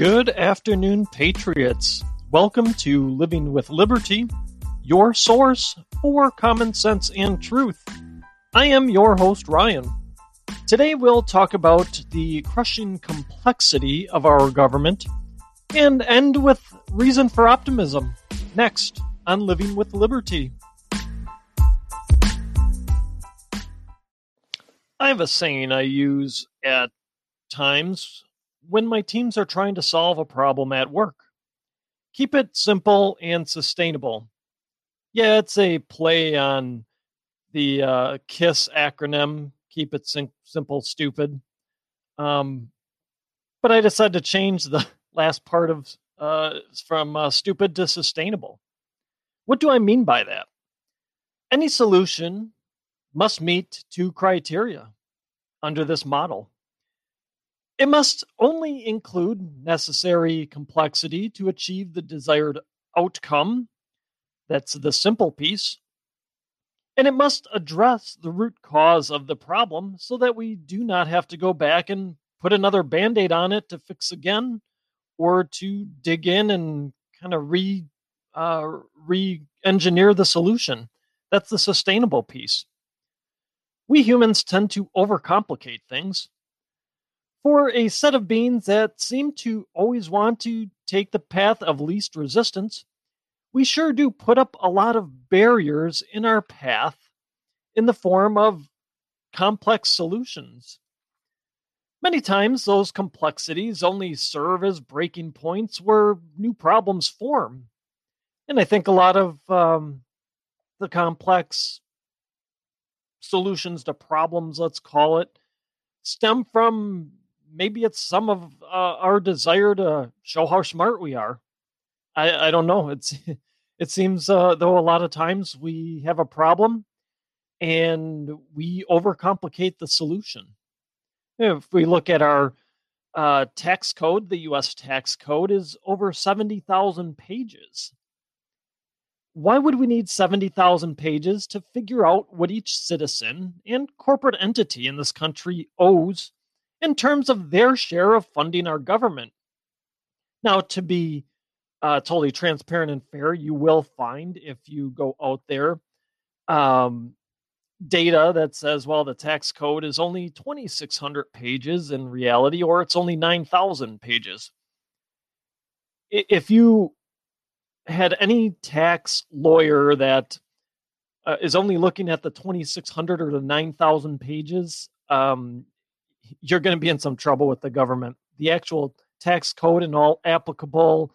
Good afternoon, Patriots. Welcome to Living with Liberty, your source for common sense and truth. I am your host, Ryan. Today we'll talk about the crushing complexity of our government and end with reason for optimism. Next on Living with Liberty. I have a saying I use at times when my teams are trying to solve a problem at work. Keep it simple and sustainable. Yeah, it's a play on the uh, KISS acronym, keep it sim- simple, stupid. Um, but I decided to change the last part of uh, from uh, stupid to sustainable. What do I mean by that? Any solution must meet two criteria under this model. It must only include necessary complexity to achieve the desired outcome. That's the simple piece. And it must address the root cause of the problem so that we do not have to go back and put another band aid on it to fix again or to dig in and kind of re uh, engineer the solution. That's the sustainable piece. We humans tend to overcomplicate things for a set of beings that seem to always want to take the path of least resistance, we sure do put up a lot of barriers in our path in the form of complex solutions. Many times, those complexities only serve as breaking points where new problems form. And I think a lot of um, the complex solutions to problems, let's call it, stem from maybe it's some of uh, our desire to show how smart we are. I, I don't know. It's it seems uh, though a lot of times we have a problem and we overcomplicate the solution. If we look at our uh, tax code, the U.S. tax code is over seventy thousand pages. Why would we need 70,000 pages to figure out what each citizen and corporate entity in this country owes in terms of their share of funding our government. Now, to be uh, totally transparent and fair, you will find if you go out there um, data that says, well, the tax code is only 2,600 pages in reality, or it's only 9,000 pages. If you had any tax lawyer that uh, is only looking at the 2,600 or the 9,000 pages, um, you're going to be in some trouble with the government. The actual tax code and all applicable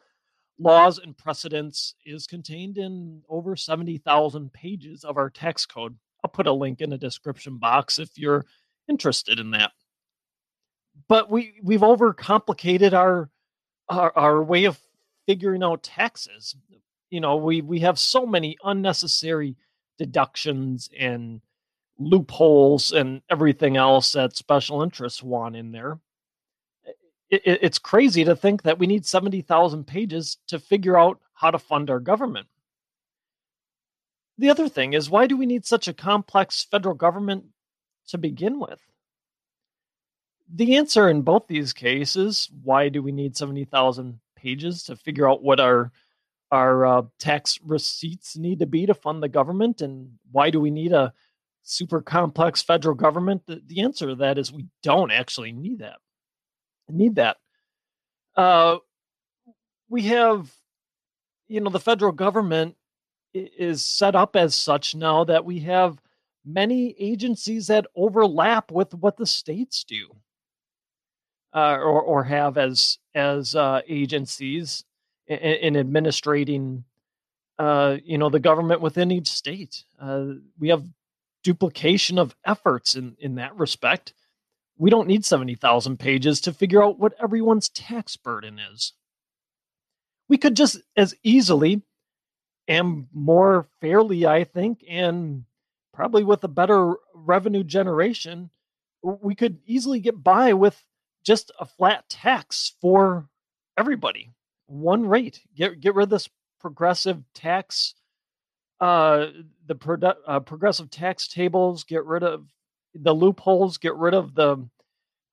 laws and precedents is contained in over 70,000 pages of our tax code. I'll put a link in the description box if you're interested in that. But we we've overcomplicated our our, our way of figuring out taxes. You know, we we have so many unnecessary deductions and loopholes and everything else that special interests want in there. It, it, it's crazy to think that we need 70,000 pages to figure out how to fund our government. The other thing is, why do we need such a complex federal government to begin with? The answer in both these cases, why do we need 70,000 pages to figure out what our our uh, tax receipts need to be to fund the government and why do we need a super complex federal government? The, the answer to that is we don't actually need that. Need that. Uh, we have, you know, the federal government is set up as such now that we have many agencies that overlap with what the states do, uh, or or have as as uh, agencies in, in administrating, uh, you know, the government within each state. Uh, we have duplication of efforts in, in that respect. We don't need 70,000 pages to figure out what everyone's tax burden is. We could just as easily and more fairly, I think, and probably with a better revenue generation, we could easily get by with just a flat tax for everybody. One rate. Get get rid of this progressive tax uh, the produ- uh, progressive tax tables, get rid of the loopholes, get rid of the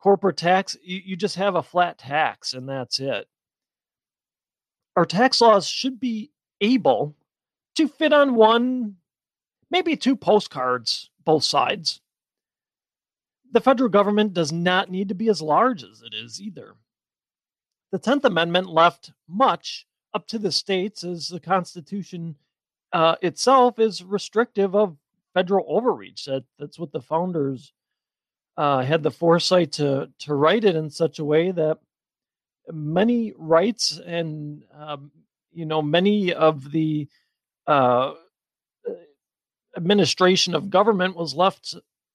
corporate tax. You, you just have a flat tax, and that's it. our tax laws should be able to fit on one, maybe two postcards, both sides. The federal government does not need to be as large as it is either. The 10th Amendment left much up to the states as the Constitution uh, itself is restrictive of federal overreach. That, that's what the founders uh, had the foresight to, to write it in such a way that many rights and um, you know many of the uh, administration of government was left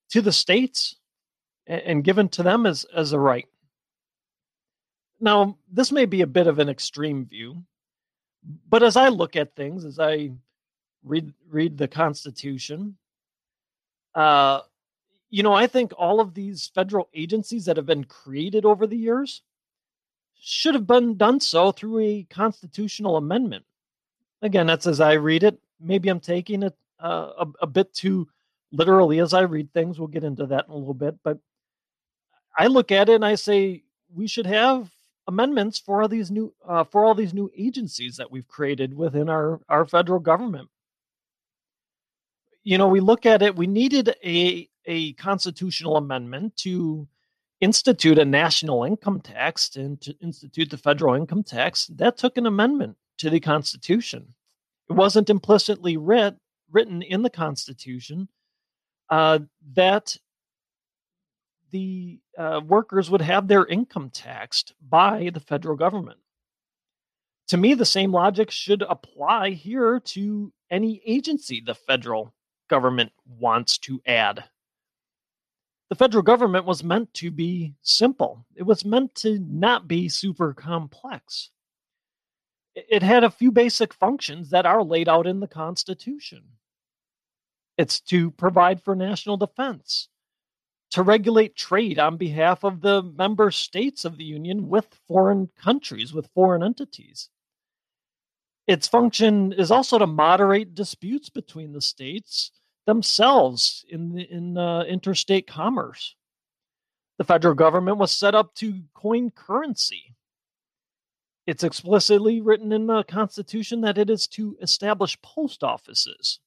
to the states and, and given to them as as a right. Now, this may be a bit of an extreme view, but as I look at things, as I read read the Constitution, uh, you know, I think all of these federal agencies that have been created over the years should have been done so through a constitutional amendment. Again, that's as I read it. Maybe I'm taking it uh, a, a bit too literally as I read things. We'll get into that in a little bit. But I look at it and I say we should have amendments for all these new uh, for all these new agencies that we've created within our our federal government. You know, we look at it. We needed a a constitutional amendment to institute a national income tax and to institute the federal income tax, that took an amendment to the Constitution. It wasn't implicitly writ, written in the Constitution uh, that the uh, workers would have their income taxed by the federal government. To me, the same logic should apply here to any agency the federal government wants to add the federal government was meant to be simple. It was meant to not be super complex. It had a few basic functions that are laid out in the Constitution. It's to provide for national defense, to regulate trade on behalf of the member states of the Union with foreign countries, with foreign entities. Its function is also to moderate disputes between the states themselves in in uh, interstate commerce. The federal government was set up to coin currency. It's explicitly written in the Constitution that it is to establish post offices.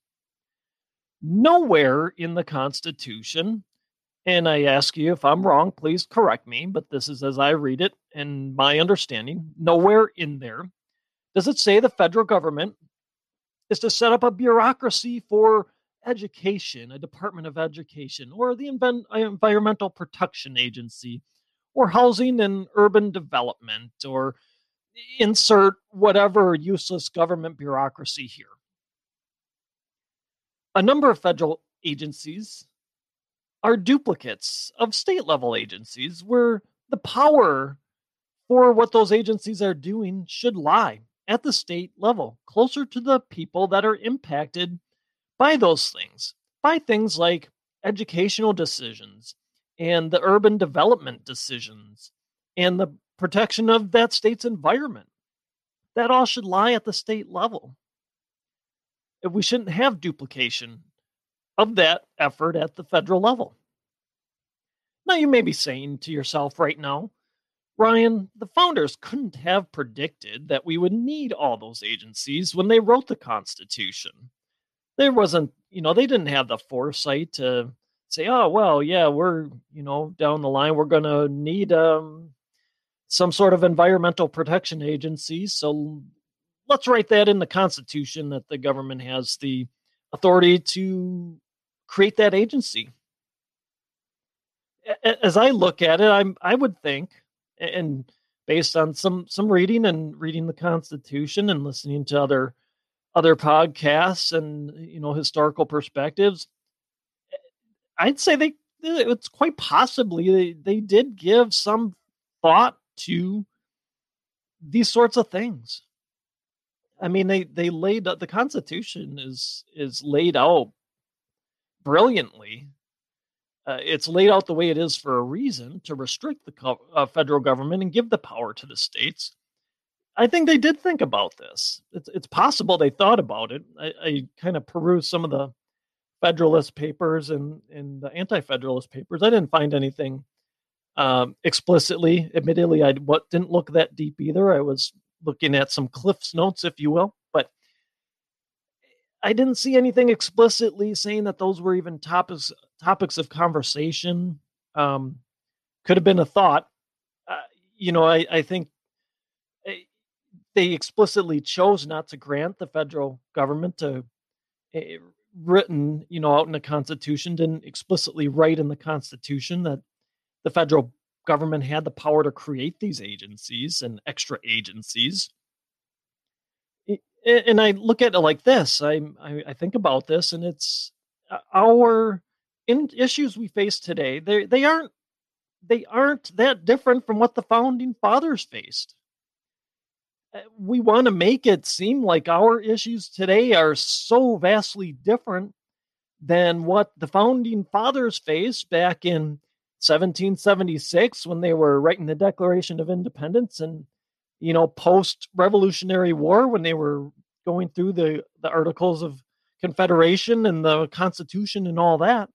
Nowhere in the Constitution, and I ask you if I'm wrong, please correct me, but this is as I read it and my understanding. Nowhere in there does it say the federal government is to set up a bureaucracy for education, a Department of Education, or the uh, Environmental Protection Agency, or housing and urban development, or insert whatever useless government bureaucracy here. A number of federal agencies are duplicates of state level agencies where the power for what those agencies are doing should lie at the state level, closer to the people that are impacted by those things, by things like educational decisions and the urban development decisions and the protection of that state's environment. That all should lie at the state level. We shouldn't have duplication of that effort at the federal level. Now, you may be saying to yourself right now, Ryan, the founders couldn't have predicted that we would need all those agencies when they wrote the Constitution there wasn't, you know, they didn't have the foresight to say, oh, well, yeah, we're, you know, down the line, we're going to need um, some sort of environmental protection agency. So let's write that in the Constitution that the government has the authority to create that agency. As I look at it, I'm I would think, and based on some some reading and reading the Constitution and listening to other other podcasts and you know historical perspectives i'd say they it's quite possibly they, they did give some thought to these sorts of things. I mean they they laid the constitution is is laid out brilliantly. Uh, it's laid out the way it is for a reason to restrict the co- uh, federal government and give the power to the states I think they did think about this. It's it's possible they thought about it. I, I kind of perused some of the Federalist papers and and the Anti-Federalist papers. I didn't find anything um, explicitly. Admittedly, I what didn't look that deep either. I was looking at some Cliff's notes, if you will. But I didn't see anything explicitly saying that those were even topics topics of conversation. Um, could have been a thought. Uh, you know, I, I think they explicitly chose not to grant the federal government to uh, written, you know, out in the Constitution, didn't explicitly write in the Constitution that the federal government had the power to create these agencies and extra agencies. And I look at it like this. I I, think about this, and it's uh, our in issues we face today. They they aren't they aren't that different from what the founding fathers faced. Uh, we want to make it seem like our issues today are so vastly different than what the founding fathers faced back in 1776 when they were writing the Declaration of Independence and you know post Revolutionary War when they were going through the the Articles of Confederation and the Constitution and all that.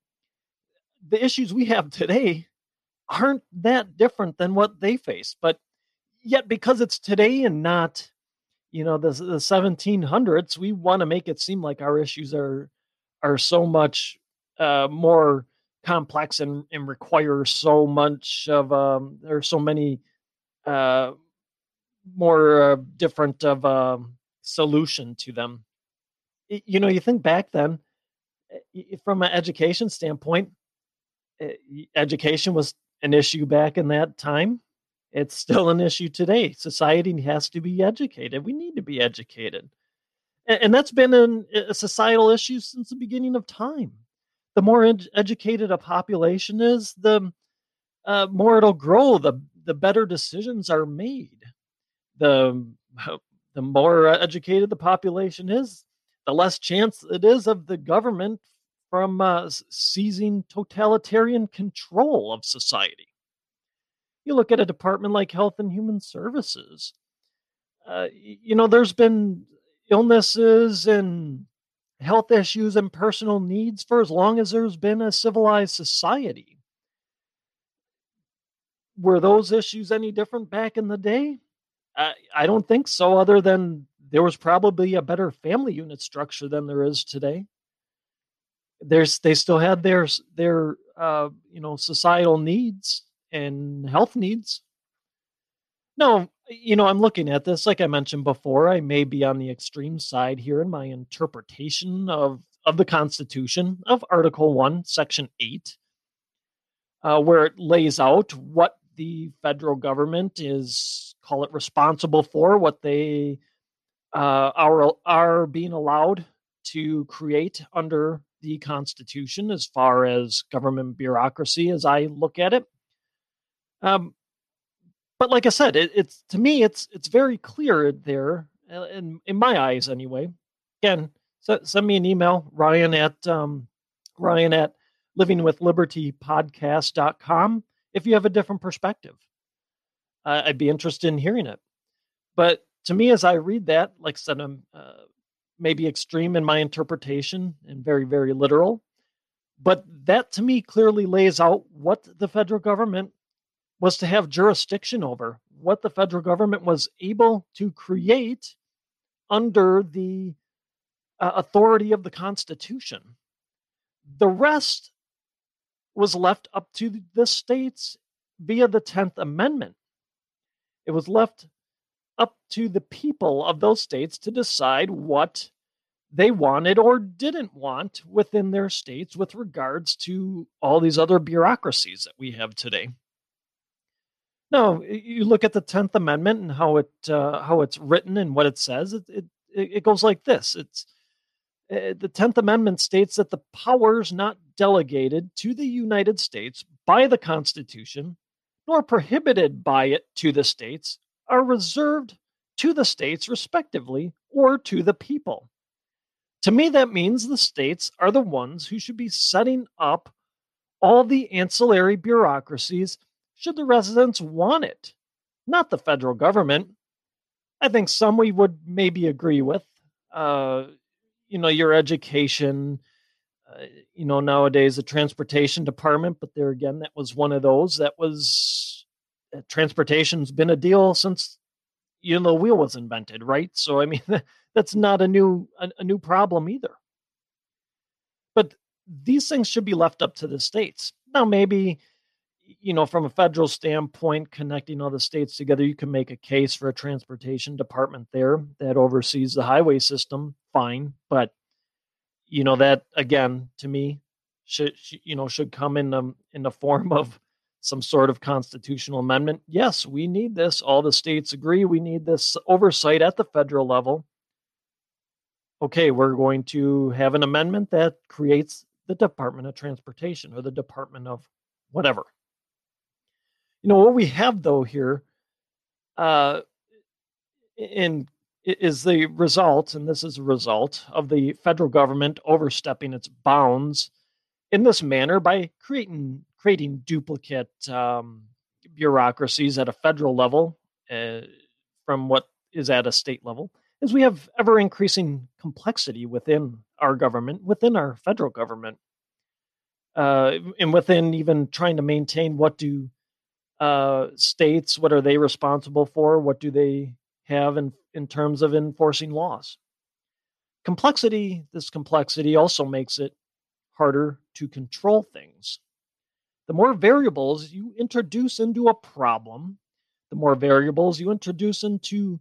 The issues we have today aren't that different than what they faced, but yet because it's today and not you know the, the 1700s we want to make it seem like our issues are are so much uh, more complex and, and require so much of um there are so many uh more uh, different of a um, solution to them. You know you think back then eh, from an education standpoint eh, education was an issue back in that time it's still an issue today. Society has to be educated. We need to be educated. And, and that's been an, a societal issue since the beginning of time. The more ed- educated a population is, the uh, more it'll grow, the, the better decisions are made. The, the more educated the population is, the less chance it is of the government from uh, seizing totalitarian control of society. You look at a department like Health and Human Services. Uh, you know, there's been illnesses and health issues and personal needs for as long as there's been a civilized society. Were those issues any different back in the day? I, I don't think so, other than there was probably a better family unit structure than there is today. There's they still had their their uh, you know societal needs and health needs. No, you know, I'm looking at this, like I mentioned before, I may be on the extreme side here in my interpretation of, of the Constitution of Article 1, Section 8, uh, where it lays out what the federal government is, call it responsible for, what they uh, are, are being allowed to create under the Constitution as far as government bureaucracy, as I look at it. Um, but like I said, it, it's to me, it's it's very clear there, uh, in in my eyes anyway. Again, so, send me an email, Ryan at um, Ryan at Living with Liberty livingwithlibertypodcast.com if you have a different perspective. Uh, I'd be interested in hearing it. But to me, as I read that, like I said, I'm uh, maybe extreme in my interpretation and very, very literal. But that to me clearly lays out what the federal government was to have jurisdiction over what the federal government was able to create under the uh, authority of the Constitution. The rest was left up to the states via the 10th Amendment. It was left up to the people of those states to decide what they wanted or didn't want within their states with regards to all these other bureaucracies that we have today. No, you look at the Tenth Amendment and how it uh, how it's written and what it says. It it, it goes like this. It's uh, the Tenth Amendment states that the powers not delegated to the United States by the Constitution, nor prohibited by it to the states, are reserved to the states respectively or to the people. To me, that means the states are the ones who should be setting up all the ancillary bureaucracies should the residents want it, not the federal government. I think some we would maybe agree with. Uh, you know, your education, uh, you know, nowadays the transportation department, but there again, that was one of those that was uh, transportation's been a deal since, you know the wheel was invented, right? So I mean that's not a new a, a new problem either. But these things should be left up to the states. Now maybe you know from a federal standpoint connecting all the states together you can make a case for a transportation department there that oversees the highway system fine but you know that again to me should you know should come in the in the form of some sort of constitutional amendment. Yes, we need this. All the states agree we need this oversight at the federal level. Okay, we're going to have an amendment that creates the Department of Transportation or the Department of whatever. You know what we have though here, uh, in is the result, and this is a result of the federal government overstepping its bounds in this manner by creating creating duplicate um, bureaucracies at a federal level uh, from what is at a state level is we have ever increasing complexity within our government, within our federal government, uh, and within even trying to maintain what do uh, states, what are they responsible for, what do they have in, in terms of enforcing laws. Complexity, this complexity also makes it harder to control things the more variables you introduce into a problem, the more variables you introduce into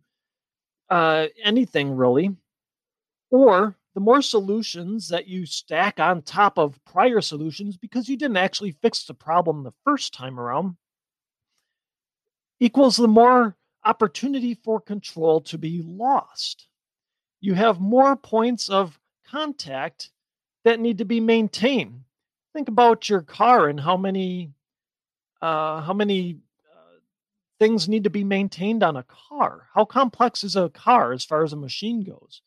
uh, anything really, or the more solutions that you stack on top of prior solutions because you didn't actually fix the problem the first time around, equals the more opportunity for control to be lost. You have more points of contact that need to be maintained think about your car and how many uh, how many uh, things need to be maintained on a car. How complex is a car as far as a machine goes?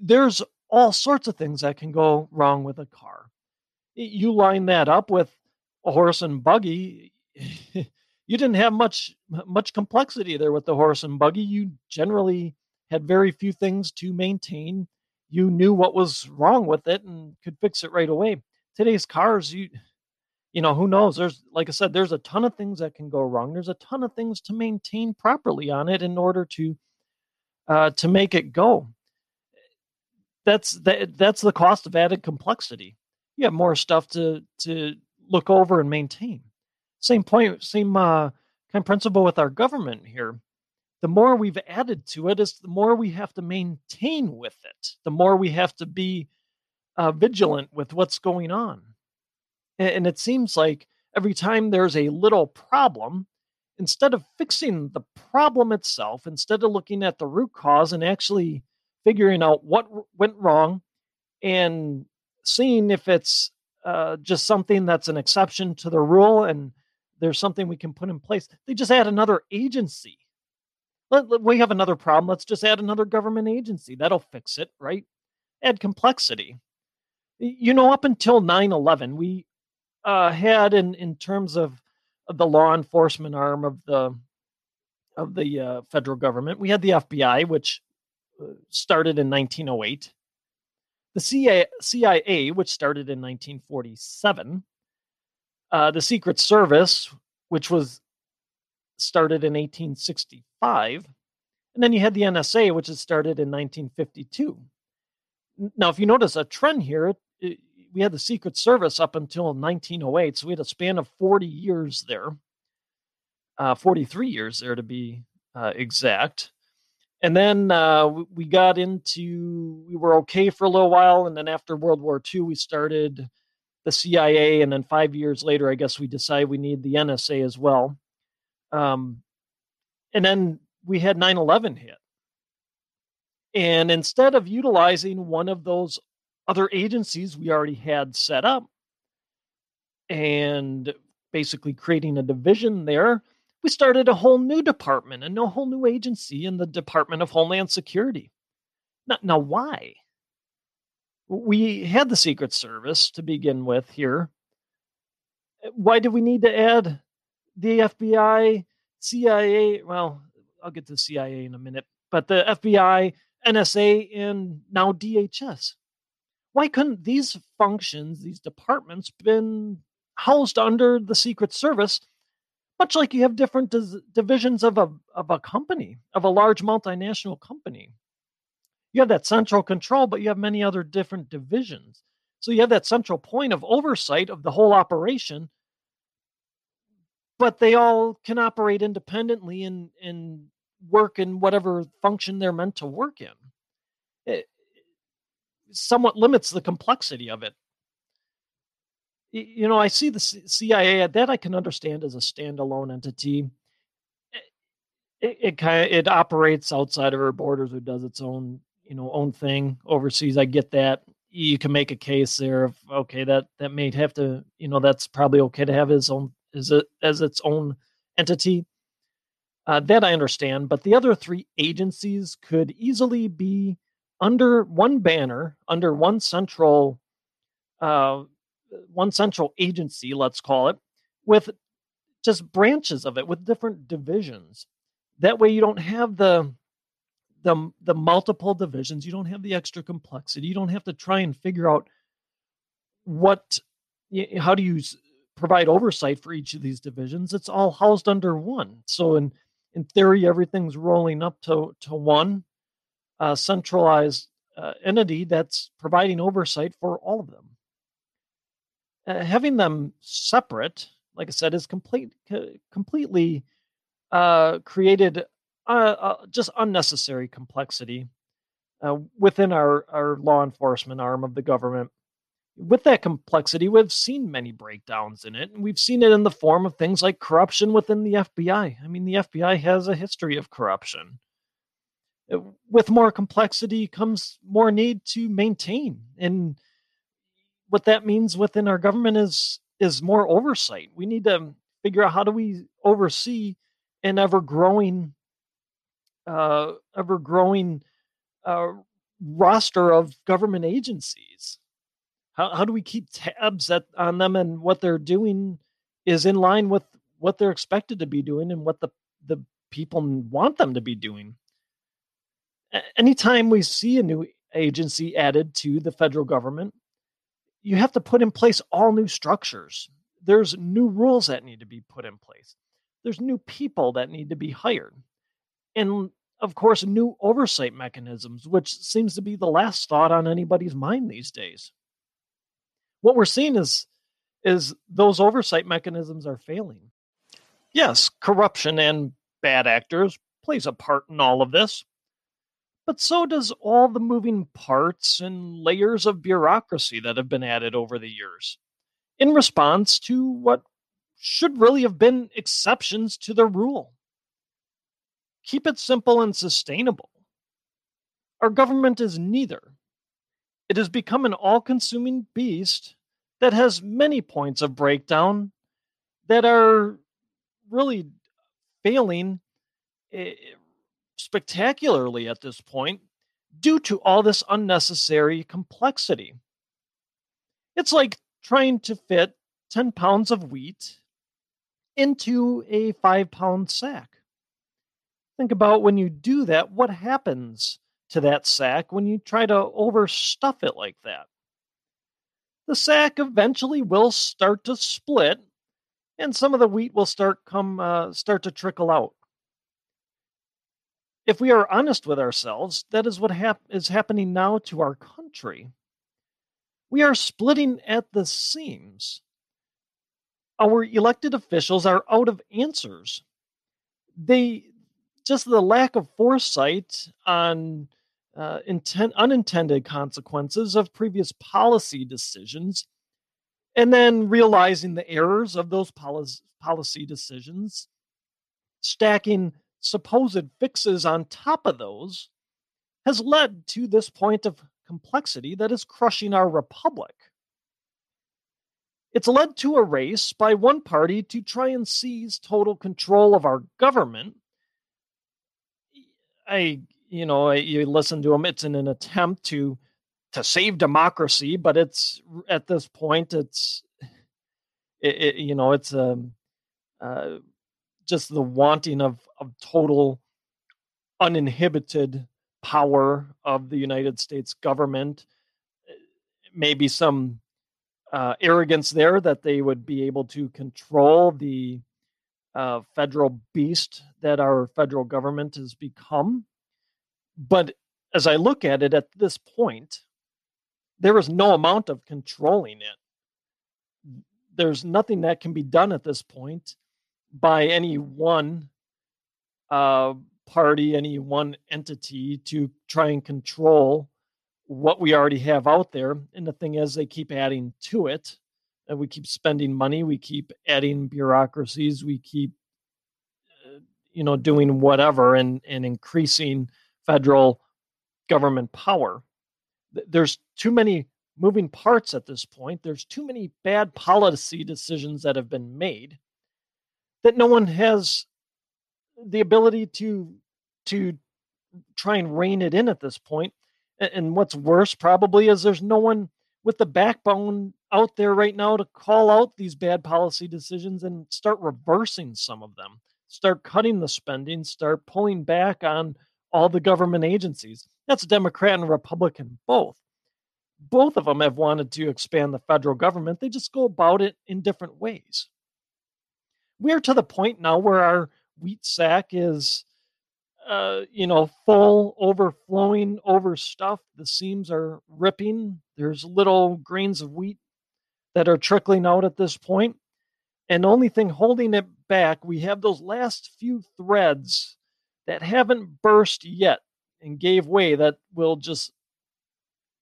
There's all sorts of things that can go wrong with a car. You line that up with a horse and buggy. you didn't have much much complexity there with the horse and buggy. You generally had very few things to maintain. You knew what was wrong with it and could fix it right away today's cars, you you know, who knows? There's like I said, there's a ton of things that can go wrong. There's a ton of things to maintain properly on it in order to uh, to make it go. That's that, that's the cost of added complexity. You have more stuff to to look over and maintain. Same point, same uh, kind of principle with our government here. The more we've added to it, is the more we have to maintain with it. The more we have to be uh, vigilant with what's going on. And, and it seems like every time there's a little problem, instead of fixing the problem itself, instead of looking at the root cause and actually figuring out what went wrong and seeing if it's uh, just something that's an exception to the rule and there's something we can put in place, they just add another agency. Let, let, we have another problem. Let's just add another government agency. That'll fix it, right? Add complexity you know, up until 9 11, we uh, had, in, in terms of, the law enforcement arm of the of the uh, federal government, we had the FBI, which uh, started in 1908, the CIA, CIA which started in 1947, uh, the Secret Service, which was started in 1865, and then you had the NSA, which had started in 1952. Now, if you notice a trend here, we had the Secret Service up until 1908, so we had a span of 40 years there, uh, 43 years there to be uh, exact. And then uh, we got into, we were okay for a little while. And then after World War II, we started the CIA. And then five years later, I guess we decide we need the NSA as well. Um, and then we had 9 11 hit. And instead of utilizing one of those other agencies we already had set up and basically creating a division there, we started a whole new department and a whole new agency in the Department of Homeland Security. Now, now why? We had the Secret Service to begin with here. Eh, why do we need to add the FBI, CIA? Well, I'll get to CIA in a minute, but the FBI, NSA, and now DHS why couldn't these functions, these departments, been housed under the Secret Service, Much like you have different divisions of a, of a company, of a large multinational company. You have that central control, but you have many other different divisions. So you have that central point of oversight of the whole operation, but they all can operate independently and, and work in whatever function they're meant to work in. It somewhat limits the complexity of it. You know, I see the CIA that I can understand as a standalone entity. It, it of it operates outside of our borders. It does its own you know own thing overseas. I get that. You can make a case there of okay that that may have to you know that's probably okay to have his own as it as its own entity. Uh, that I understand, but the other three agencies could easily be under one banner, under one central, uh, one central agency, let's call it, with just branches of it with different divisions. That way, you don't have the the the multiple divisions. You don't have the extra complexity. You don't have to try and figure out what how do you provide oversight for each of these divisions. It's all housed under one. So in in theory, everything's rolling up to to one uh, centralized uh, entity that's providing oversight for all of them. Uh, having them separate, like I said, is complete completely uh, created uh, uh, just unnecessary complexity uh, within our, our law enforcement arm of the government. With that complexity, we've seen many breakdowns in it, and we've seen it in the form of things like corruption within the FBI. I mean, the FBI has a history of corruption. With more complexity comes more need to maintain, and what that means within our government is is more oversight. We need to figure out how do we oversee an ever growing uh, ever growing uh, roster of government agencies. How, how do we keep tabs at, on them and what they're doing is in line with what they're expected to be doing and what the, the people want them to be doing? Anytime we see a new agency added to the federal government, you have to put in place all new structures. There's new rules that need to be put in place. There's new people that need to be hired and of course, new oversight mechanisms, which seems to be the last thought on anybody's mind these days. What we're seeing is is those oversight mechanisms are failing. Yes, corruption and bad actors plays a part in all of this. But so does all the moving parts and layers of bureaucracy that have been added over the years in response to what should really have been exceptions to the rule. Keep it simple and sustainable. Our government is neither. It has become an all consuming beast that has many points of breakdown that are really failing eh, spectacularly at this point due to all this unnecessary complexity. It's like trying to fit 10 pounds of wheat into a five pound sack. Think about when you do that, what happens to that sack when you try to overstuff it like that? The sack eventually will start to split, and some of the wheat will start come uh, start to trickle out. If we are honest with ourselves, that is what hap- is happening now to our country. We are splitting at the seams. Our elected officials are out of answers. They just the lack of foresight on uh, intent, unintended consequences of previous policy decisions, and then realizing the errors of those policy, policy decisions, stacking supposed fixes on top of those, has led to this point of complexity that is crushing our republic. It's led to a race by one party to try and seize total control of our government I you know you listen to them. It's in an attempt to to save democracy, but it's at this point it's it, it you know it's um uh, just the wanting of of total uninhibited power of the United States government. Maybe some uh, arrogance there that they would be able to control the uh, federal beast that our federal government has become. But as I look at it at this point, there is no amount of controlling it. There's nothing that can be done at this point by any one uh, party, any one entity to try and control what we already have out there. And the thing is, they keep adding to it. And we keep spending money. We keep adding bureaucracies. We keep, uh, you know, doing whatever and and increasing federal government power. There's too many moving parts at this point. There's too many bad policy decisions that have been made that no one has the ability to to try and rein it in at this point. And what's worse probably is there's no one with the backbone out there right now to call out these bad policy decisions and start reversing some of them. Start cutting the spending, start pulling back on all the government agencies. That's Democrat and Republican both. Both of them have wanted to expand the federal government. They just go about it in different ways. We're to the point now where our wheat sack is, uh, you know, full, overflowing, overstuffed. The seams are ripping. There's little grains of wheat that are trickling out at this point. And the only thing holding it back, we have those last few threads that haven't burst yet and gave way that will just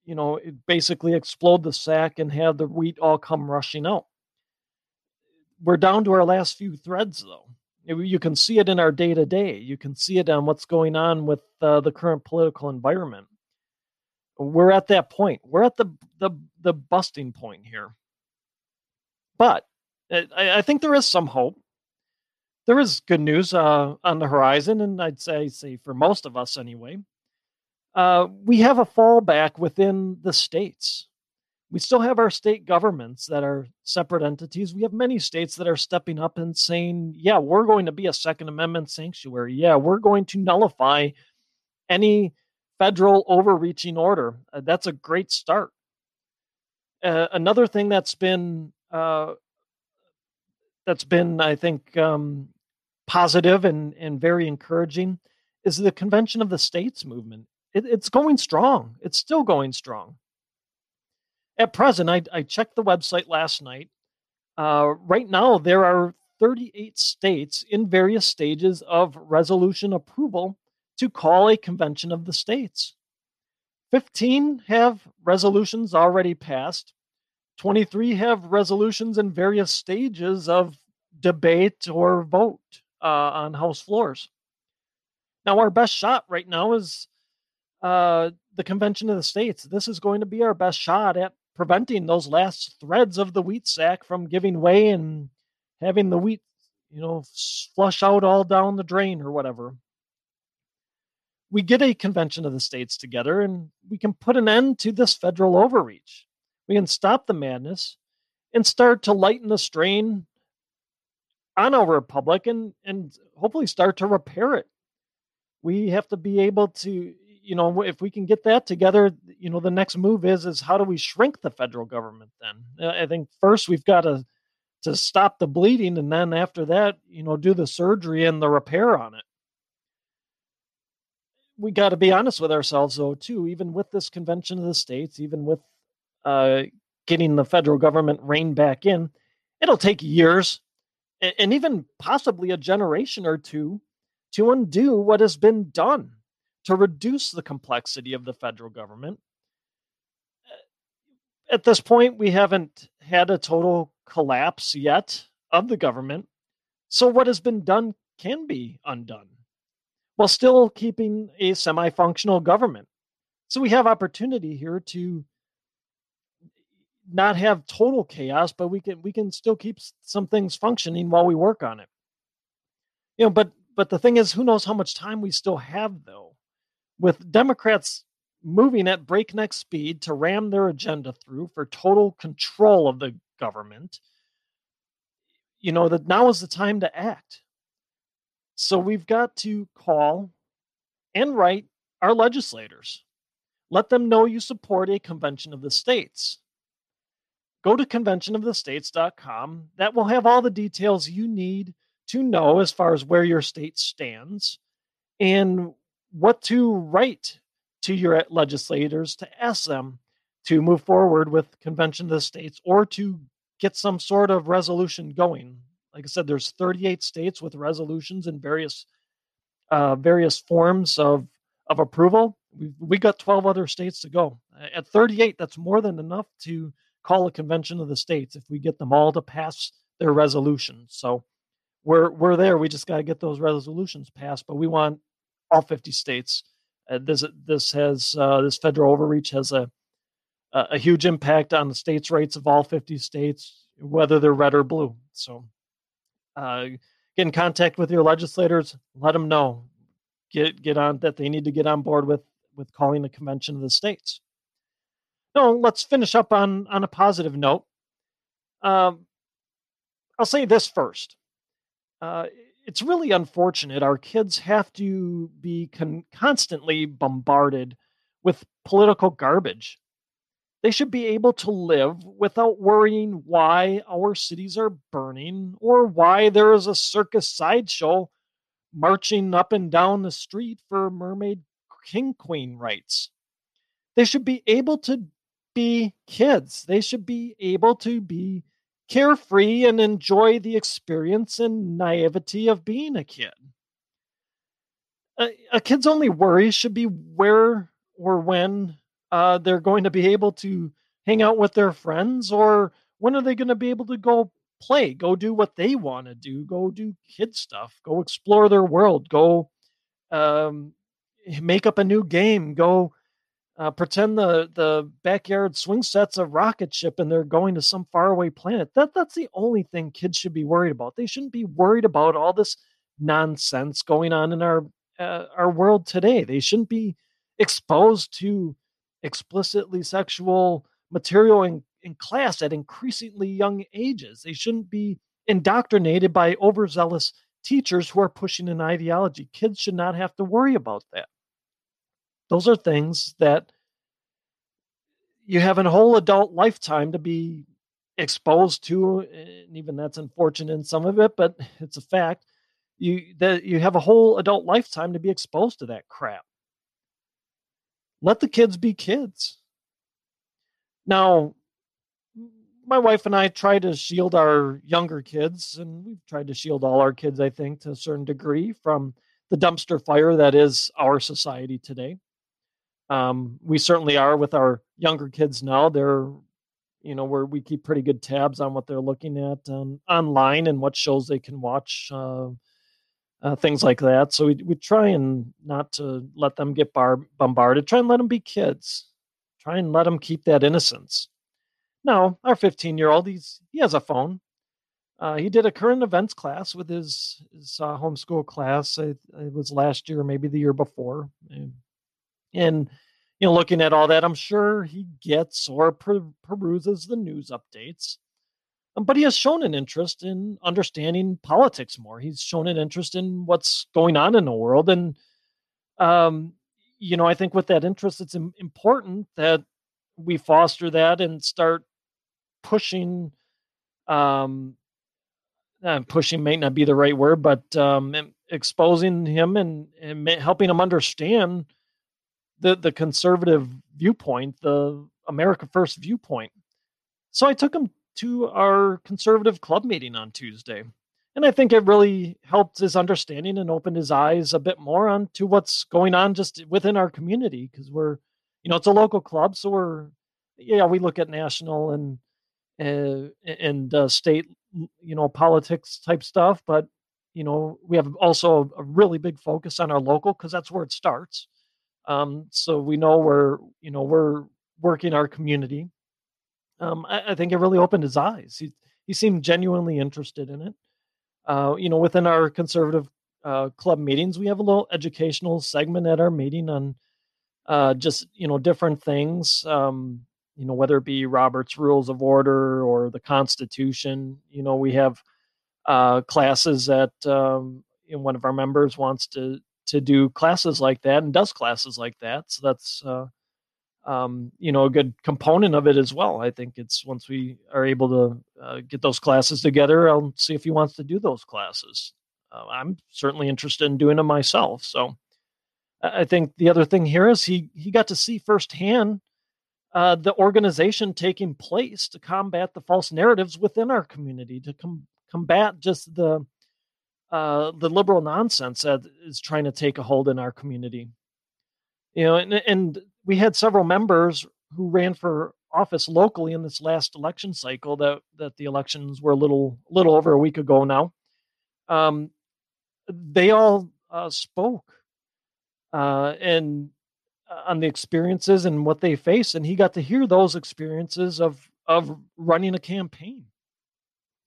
you know basically explode the sack and have the wheat all come rushing out we're down to our last few threads though you can see it in our day to day you can see it on what's going on with uh, the current political environment. We're at that point. We're at the the, the busting point here. But uh, I, I think there is some hope. There is good news uh, on the horizon, and I'd say, say for most of us anyway. Uh, we have a fallback within the states. We still have our state governments that are separate entities. We have many states that are stepping up and saying, yeah, we're going to be a Second Amendment sanctuary. Yeah, we're going to nullify any federal overreaching order. Uh, that's a great start. Uh, another thing that's been uh, that's been, I think, um, positive and, and very encouraging is the Convention of the States movement. It, it's going strong. It's still going strong. At present, I, I checked the website last night. Uh, right now, there are 38 states in various stages of resolution approval to call a convention of the states. 15 have resolutions already passed. 23 have resolutions in various stages of debate or vote uh, on House floors. Now, our best shot right now is uh, the Convention of the States. This is going to be our best shot at preventing those last threads of the wheat sack from giving way and having the wheat, you know, flush out all down the drain or whatever. We get a convention of the states together and we can put an end to this federal overreach. We can stop the madness and start to lighten the strain on our republic and and hopefully start to repair it. We have to be able to, you know, if we can get that together, you know, the next move is is how do we shrink the federal government? Then I think first we've got to to stop the bleeding, and then after that, you know, do the surgery and the repair on it. We got to be honest with ourselves, though, too. Even with this convention of the states, even with uh, getting the federal government reined back in, it'll take years and even possibly a generation or two to undo what has been done to reduce the complexity of the federal government. Uh, at this point, we haven't had a total collapse yet of the government. So, what has been done can be undone while still keeping a semi functional government. So, we have opportunity here to not have total chaos, but we can we can still keep some things functioning while we work on it. You know, but but the thing is, who knows how much time we still have though? With Democrats moving at breakneck speed to ram their agenda through for total control of the government, you know that now is the time to act. So we've got to call and write our legislators. Let them know you support a convention of the states go to conventionofthestates.com. That will have all the details you need to know as far as where your state stands and what to write to your legislators to ask them to move forward with convention of the states or to get some sort of resolution going. Like i said there's 38 states with resolutions in various uh, various forms of of approval. We we got 12 other states to go. At 38 that's more than enough to call a convention of the states if we get them all to pass their resolutions so we're we're there. We just got to get those resolutions passed but we want all 50 states uh, this this has uh, this federal overreach has a a huge impact on the states' rights of all 50 states, whether they're red or blue. So, uh, get in contact with your legislators. Let them know. Get get on that they need to get on board with with calling the convention of the states. No, let's finish up on on a positive note. Um, I'll say this first. Uh, it's really unfortunate. Our kids have to be con- constantly bombarded with political garbage. They should be able to live without worrying why our cities are burning or why there is a circus sideshow marching up and down the street for mermaid king queen rights. They should be able to be kids. They should be able to be carefree and enjoy the experience and naivety of being a kid. A, a kid's only worry should be where or when uh, they're going to be able to hang out with their friends, or when are they going to be able to go play, go do what they want to do, go do kid stuff, go explore their world, go um, make up a new game, go uh, pretend the the backyard swing set's a rocket ship and they're going to some faraway planet. That that's the only thing kids should be worried about. They shouldn't be worried about all this nonsense going on in our uh, our world today. They shouldn't be exposed to explicitly sexual material in, in class at increasingly young ages. They shouldn't be indoctrinated by overzealous teachers who are pushing an ideology. Kids should not have to worry about that. Those are things that you have a whole adult lifetime to be exposed to, and even that's unfortunate in some of it, but it's a fact. You that you have a whole adult lifetime to be exposed to that crap. Let the kids be kids. Now, my wife and I try to shield our younger kids, and we've tried to shield all our kids, I think, to a certain degree from the dumpster fire that is our society today. Um, we certainly are with our younger kids now. They're, you know, where we keep pretty good tabs on what they're looking at um, online and what shows they can watch, uh, uh, things like that. So we we try and not to let them get bar- bombarded. Try and let them be kids. Try and let them keep that innocence. Now, our 15 year old, he's he has a phone. Uh, he did a current events class with his his uh, homeschool class. It, it, was last year, maybe the year before, and, you know, looking at all that, I'm sure he gets or per- peruses the news updates. Um, but he has shown an interest in understanding politics more. He's shown an interest in what's going on in the world, and um, you know, I think with that interest, it's important that we foster that and start pushing. Um, pushing may not be the right word, but um, exposing him and, and helping him understand the the conservative viewpoint, the America First viewpoint. So I took him to our conservative club meeting on Tuesday. And I think it really helped his understanding and opened his eyes a bit more on to what's going on just within our community because we're, you know, it's a local club, so we're, yeah, we look at national and uh, and uh, state, you know, politics type stuff, but you know, we have also a really big focus on our local because that's where it starts. Um, so we know we're, you know, we're working our community um, I, I, think it really opened his eyes. He he seemed genuinely interested in it. Uh, you know, within our conservative uh, club meetings, we have a little educational segment at our meeting on uh, just you know different things. Um, you know, whether it be Robert's Rules of Order or the Constitution. You know, we have uh, classes that um, you know, one of our members wants to to do classes like that and does classes like that. So that's uh, um, you know a good component of it as well. I think it's once we are able to uh, get those classes together, I'll see if he wants to do those classes. Uh, I'm certainly interested in doing them myself. So I think the other thing here is he he got to see firsthand uh, the organization taking place to combat the false narratives within our community, to com- combat just the uh, the liberal nonsense that is trying to take a hold in our community. You know, and, and we had several members who ran for office locally in this last election cycle. That that the elections were a little little over a week ago now. Um, they all uh, spoke uh, and uh, on the experiences and what they face, and he got to hear those experiences of of running a campaign.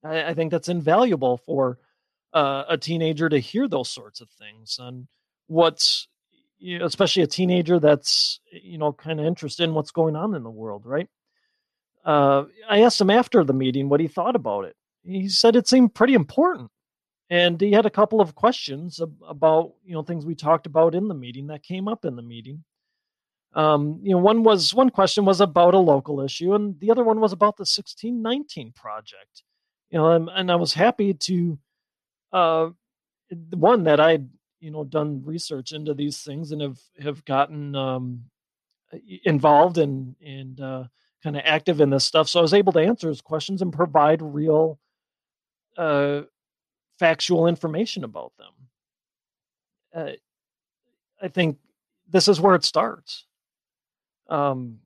I, I think that's invaluable for uh, a teenager to hear those sorts of things and what's you know, especially a teenager that's you know kind of interested in what's going on in the world, right? Uh, I asked him after the meeting what he thought about it. He said it seemed pretty important and he had a couple of questions about you know things we talked about in the meeting that came up in the meeting um, you know one was one question was about a local issue and the other one was about the 1619 project you know and, and i was happy to uh one that i'd you know done research into these things and have have gotten um involved and and uh kind of active in this stuff so i was able to answer his questions and provide real uh factual information about them. Uh, I think this is where it starts. Um,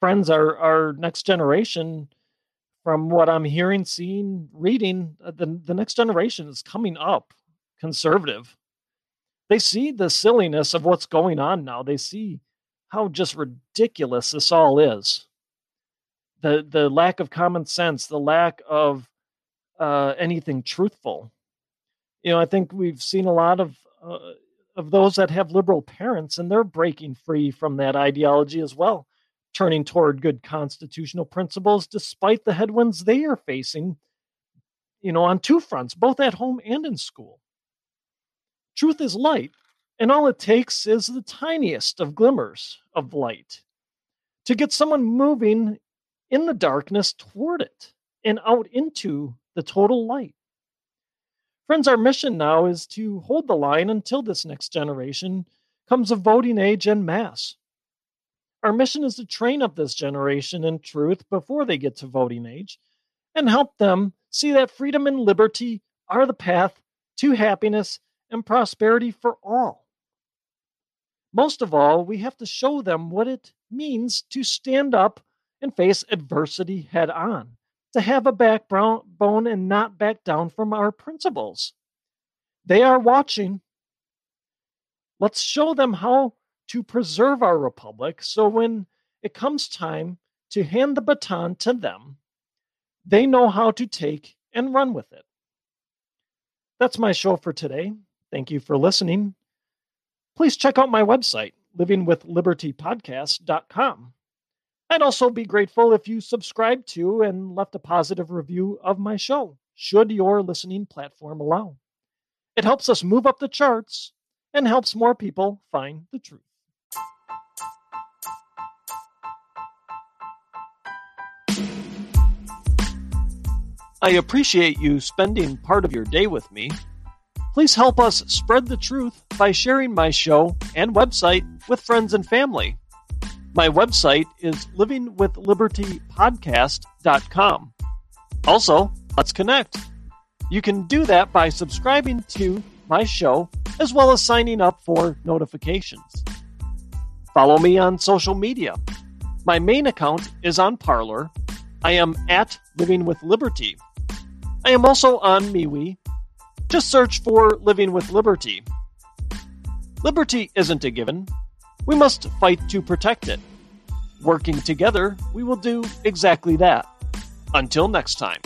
friends, our our next generation, from what I'm hearing, seeing, reading, uh, the the next generation is coming up conservative. They see the silliness of what's going on now. They see how just ridiculous this all is. The the lack of common sense, the lack of uh, anything truthful. You know, I think we've seen a lot of uh, of those that have liberal parents, and they're breaking free from that ideology as well, turning toward good constitutional principles, despite the headwinds they are facing. You know, on two fronts, both at home and in school. Truth is light, and all it takes is the tiniest of glimmers of light to get someone moving in the darkness toward it and out into the total light. Friends, our mission now is to hold the line until this next generation comes of voting age and mass. Our mission is to train up this generation in truth before they get to voting age and help them see that freedom and liberty are the path to happiness and prosperity for all. Most of all, we have to show them what it means to stand up and face adversity head on to have a backbone and not back down from our principles. They are watching. Let's show them how to preserve our republic so when it comes time to hand the baton to them, they know how to take and run with it. That's my show for today. Thank you for listening. Please check out my website, livingwithlibertypodcast.com. I'd also be grateful if you subscribed to and left a positive review of my show, should your listening platform allow. It helps us move up the charts and helps more people find the truth. I appreciate you spending part of your day with me. Please help us spread the truth by sharing my show and website with friends and family. My website is livingwithlibertypodcast.com. Also, let's connect. You can do that by subscribing to my show as well as signing up for notifications. Follow me on social media. My main account is on Parler. I am at Living with Liberty. I am also on MeWe. Just search for Living with Liberty. Liberty isn't a given, we must fight to protect it. Working together, we will do exactly that. Until next time.